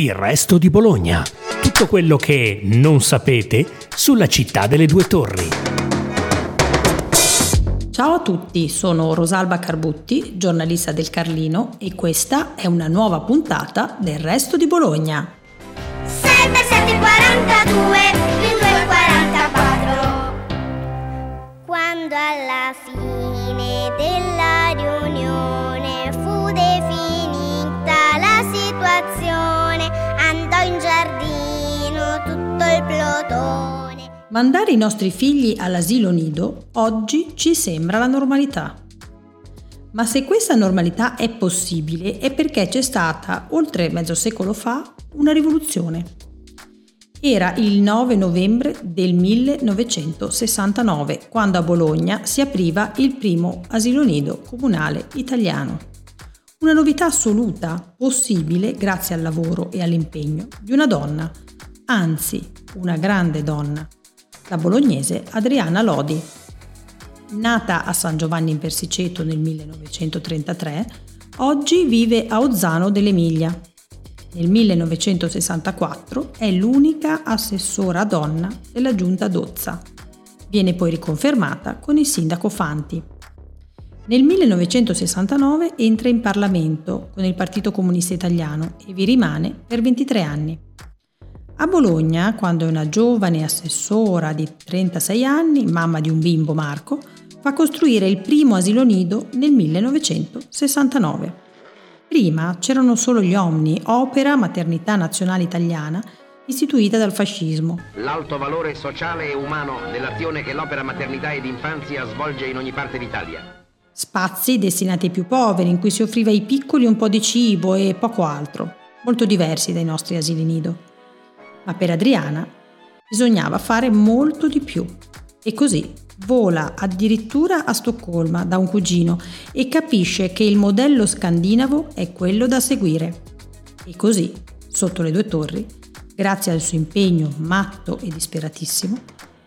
Il resto di Bologna. Tutto quello che non sapete sulla città delle due torri. Ciao a tutti, sono Rosalba Carbutti, giornalista del Carlino e questa è una nuova puntata del resto di Bologna. 6 plotone Mandare i nostri figli all'asilo nido oggi ci sembra la normalità. Ma se questa normalità è possibile è perché c'è stata, oltre mezzo secolo fa, una rivoluzione. Era il 9 novembre del 1969, quando a Bologna si apriva il primo asilo nido comunale italiano. Una novità assoluta, possibile grazie al lavoro e all'impegno di una donna, anzi una grande donna, la bolognese Adriana Lodi. Nata a San Giovanni in Persiceto nel 1933, oggi vive a Ozzano dell'Emilia. Nel 1964 è l'unica assessora donna della giunta Dozza. Viene poi riconfermata con il sindaco Fanti. Nel 1969 entra in Parlamento con il Partito Comunista Italiano e vi rimane per 23 anni. A Bologna, quando è una giovane assessora di 36 anni, mamma di un bimbo Marco, fa costruire il primo asilo nido nel 1969. Prima c'erano solo gli Omni, opera maternità nazionale italiana, istituita dal fascismo. L'alto valore sociale e umano dell'azione che l'opera maternità ed infanzia svolge in ogni parte d'Italia. Spazi destinati ai più poveri, in cui si offriva ai piccoli un po' di cibo e poco altro, molto diversi dai nostri asili nido. Ma per Adriana bisognava fare molto di più. E così vola addirittura a Stoccolma da un cugino e capisce che il modello scandinavo è quello da seguire. E così, sotto le due torri, grazie al suo impegno matto e disperatissimo,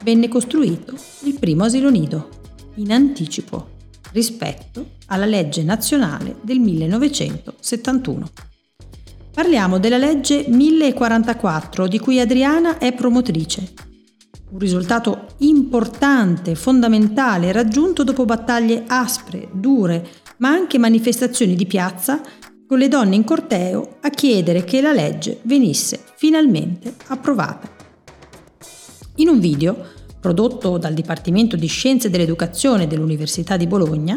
venne costruito il primo asilo nido, in anticipo rispetto alla legge nazionale del 1971. Parliamo della legge 1044 di cui Adriana è promotrice. Un risultato importante, fondamentale, raggiunto dopo battaglie aspre, dure, ma anche manifestazioni di piazza con le donne in corteo a chiedere che la legge venisse finalmente approvata. In un video prodotto dal Dipartimento di Scienze dell'Educazione dell'Università di Bologna,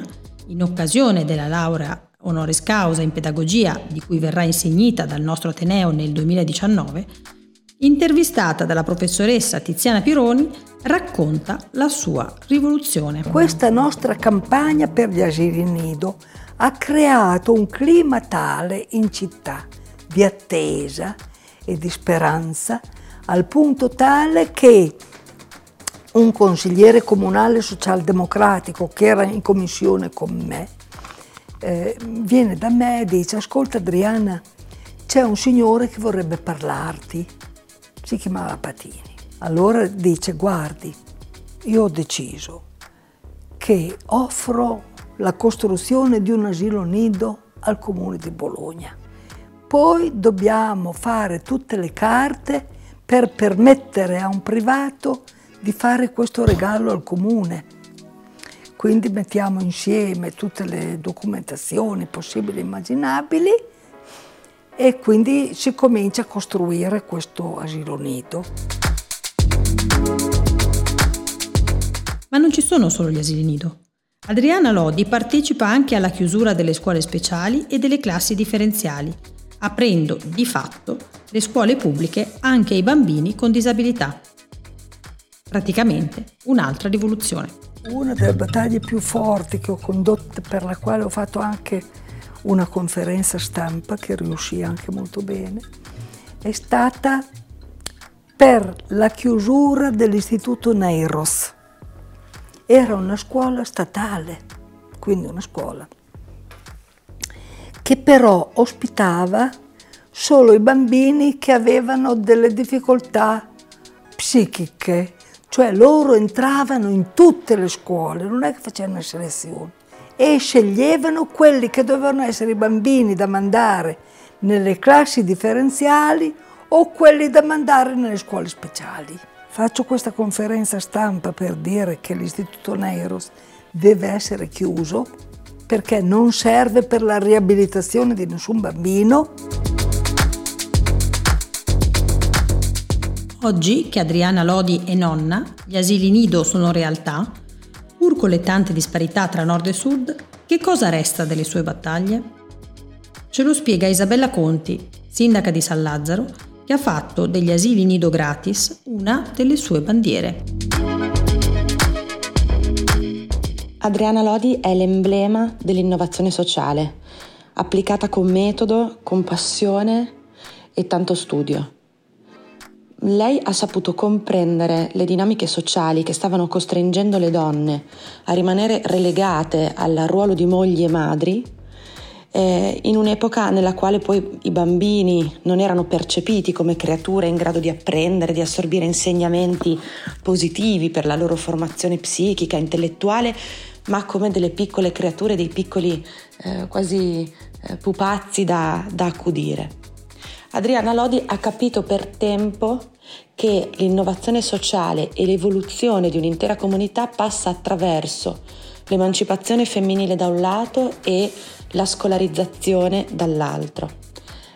in occasione della laurea honoris causa in pedagogia di cui verrà insegnita dal nostro Ateneo nel 2019, intervistata dalla professoressa Tiziana Pironi, racconta la sua rivoluzione. Questa nostra campagna per gli asili nido ha creato un clima tale in città di attesa e di speranza al punto tale che un consigliere comunale socialdemocratico che era in commissione con me eh, viene da me e dice ascolta Adriana c'è un signore che vorrebbe parlarti. Si chiamava Patini. Allora dice guardi io ho deciso che offro la costruzione di un asilo nido al comune di Bologna. Poi dobbiamo fare tutte le carte per permettere a un privato di fare questo regalo al comune. Quindi mettiamo insieme tutte le documentazioni possibili e immaginabili e quindi si comincia a costruire questo asilo nido. Ma non ci sono solo gli asili nido. Adriana Lodi partecipa anche alla chiusura delle scuole speciali e delle classi differenziali, aprendo di fatto le scuole pubbliche anche ai bambini con disabilità. Praticamente un'altra rivoluzione. Una delle battaglie più forti che ho condotto, per la quale ho fatto anche una conferenza stampa che riuscì anche molto bene, è stata per la chiusura dell'istituto Neiros. Era una scuola statale, quindi una scuola che però ospitava solo i bambini che avevano delle difficoltà psichiche, cioè loro entravano in tutte le scuole, non è che facevano una selezione, e sceglievano quelli che dovevano essere i bambini da mandare nelle classi differenziali o quelli da mandare nelle scuole speciali. Faccio questa conferenza stampa per dire che l'Istituto Neiros deve essere chiuso perché non serve per la riabilitazione di nessun bambino. Oggi che Adriana Lodi è nonna, gli asili nido sono realtà, pur con le tante disparità tra nord e sud, che cosa resta delle sue battaglie? Ce lo spiega Isabella Conti, sindaca di San Lazzaro, che ha fatto degli asili nido gratis una delle sue bandiere. Adriana Lodi è l'emblema dell'innovazione sociale, applicata con metodo, con passione e tanto studio. Lei ha saputo comprendere le dinamiche sociali che stavano costringendo le donne a rimanere relegate al ruolo di mogli e madri eh, in un'epoca nella quale poi i bambini non erano percepiti come creature in grado di apprendere, di assorbire insegnamenti positivi per la loro formazione psichica, intellettuale, ma come delle piccole creature, dei piccoli eh, quasi eh, pupazzi da, da accudire. Adriana Lodi ha capito per tempo che l'innovazione sociale e l'evoluzione di un'intera comunità passa attraverso l'emancipazione femminile da un lato e la scolarizzazione dall'altro.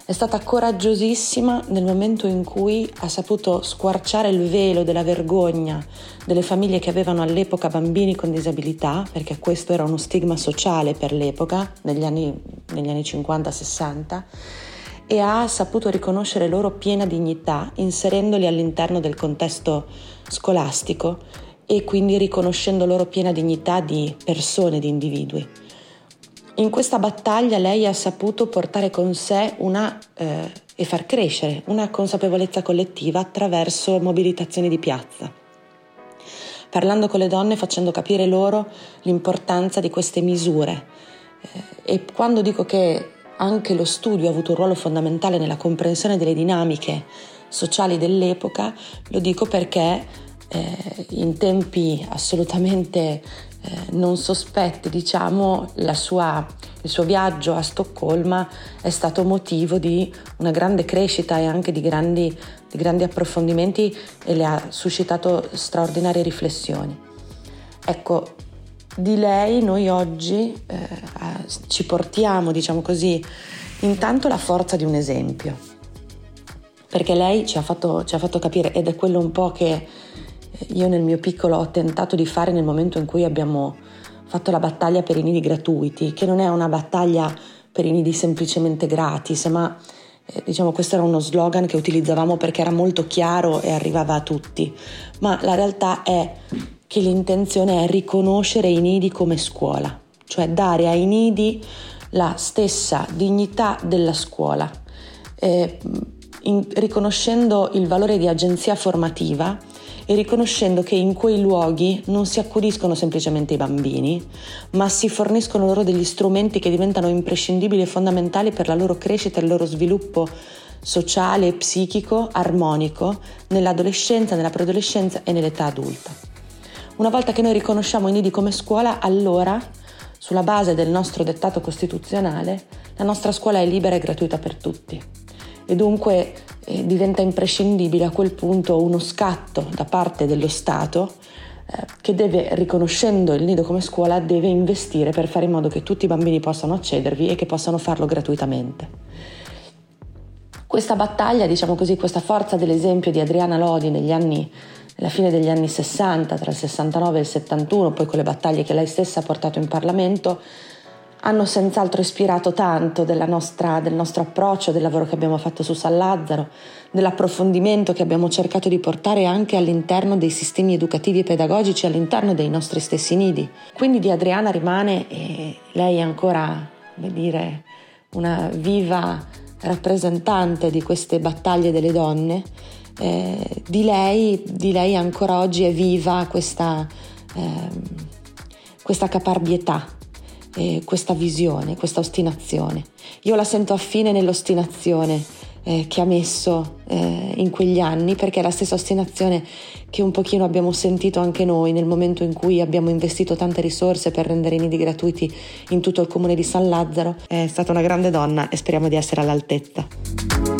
È stata coraggiosissima nel momento in cui ha saputo squarciare il velo della vergogna delle famiglie che avevano all'epoca bambini con disabilità, perché questo era uno stigma sociale per l'epoca, negli anni, negli anni 50-60, e ha saputo riconoscere loro piena dignità, inserendoli all'interno del contesto scolastico e quindi riconoscendo loro piena dignità di persone, di individui. In questa battaglia lei ha saputo portare con sé una, eh, e far crescere una consapevolezza collettiva attraverso mobilitazioni di piazza, parlando con le donne, facendo capire loro l'importanza di queste misure. Eh, e quando dico che anche lo studio ha avuto un ruolo fondamentale nella comprensione delle dinamiche sociali dell'epoca, lo dico perché eh, in tempi assolutamente eh, non sospetti, diciamo, sua, il suo viaggio a Stoccolma è stato motivo di una grande crescita e anche di grandi, di grandi approfondimenti e le ha suscitato straordinarie riflessioni. Ecco, di lei noi oggi eh, ci portiamo, diciamo così, intanto la forza di un esempio, perché lei ci ha fatto, ci ha fatto capire, ed è quello un po' che io nel mio piccolo ho tentato di fare nel momento in cui abbiamo fatto la battaglia per i nidi gratuiti, che non è una battaglia per i nidi semplicemente gratis, ma eh, diciamo questo era uno slogan che utilizzavamo perché era molto chiaro e arrivava a tutti, ma la realtà è che l'intenzione è riconoscere i nidi come scuola, cioè dare ai nidi la stessa dignità della scuola, eh, in, riconoscendo il valore di agenzia formativa e riconoscendo che in quei luoghi non si accudiscono semplicemente i bambini, ma si forniscono loro degli strumenti che diventano imprescindibili e fondamentali per la loro crescita e il loro sviluppo sociale e psichico armonico nell'adolescenza, nella preadolescenza e nell'età adulta. Una volta che noi riconosciamo i nidi come scuola, allora, sulla base del nostro dettato costituzionale, la nostra scuola è libera e gratuita per tutti e dunque eh, diventa imprescindibile a quel punto uno scatto da parte dello Stato eh, che deve, riconoscendo il nido come scuola, deve investire per fare in modo che tutti i bambini possano accedervi e che possano farlo gratuitamente. Questa battaglia, diciamo così, questa forza dell'esempio di Adriana Lodi negli anni alla fine degli anni 60, tra il 69 e il 71, poi con le battaglie che lei stessa ha portato in Parlamento, hanno senz'altro ispirato tanto nostra, del nostro approccio, del lavoro che abbiamo fatto su San Lazzaro, dell'approfondimento che abbiamo cercato di portare anche all'interno dei sistemi educativi e pedagogici, all'interno dei nostri stessi nidi. Quindi di Adriana rimane, e lei è ancora, come dire, una viva rappresentante di queste battaglie delle donne, eh, di, lei, di, lei, ancora oggi è viva questa, eh, questa caparbietà eh, questa visione, questa ostinazione. Io la sento affine nell'ostinazione eh, che ha messo eh, in quegli anni, perché è la stessa ostinazione che un pochino abbiamo sentito anche noi nel momento in cui abbiamo investito tante risorse per rendere i nidi gratuiti in tutto il comune di San Lazzaro. È stata una grande donna e speriamo di essere all'altezza.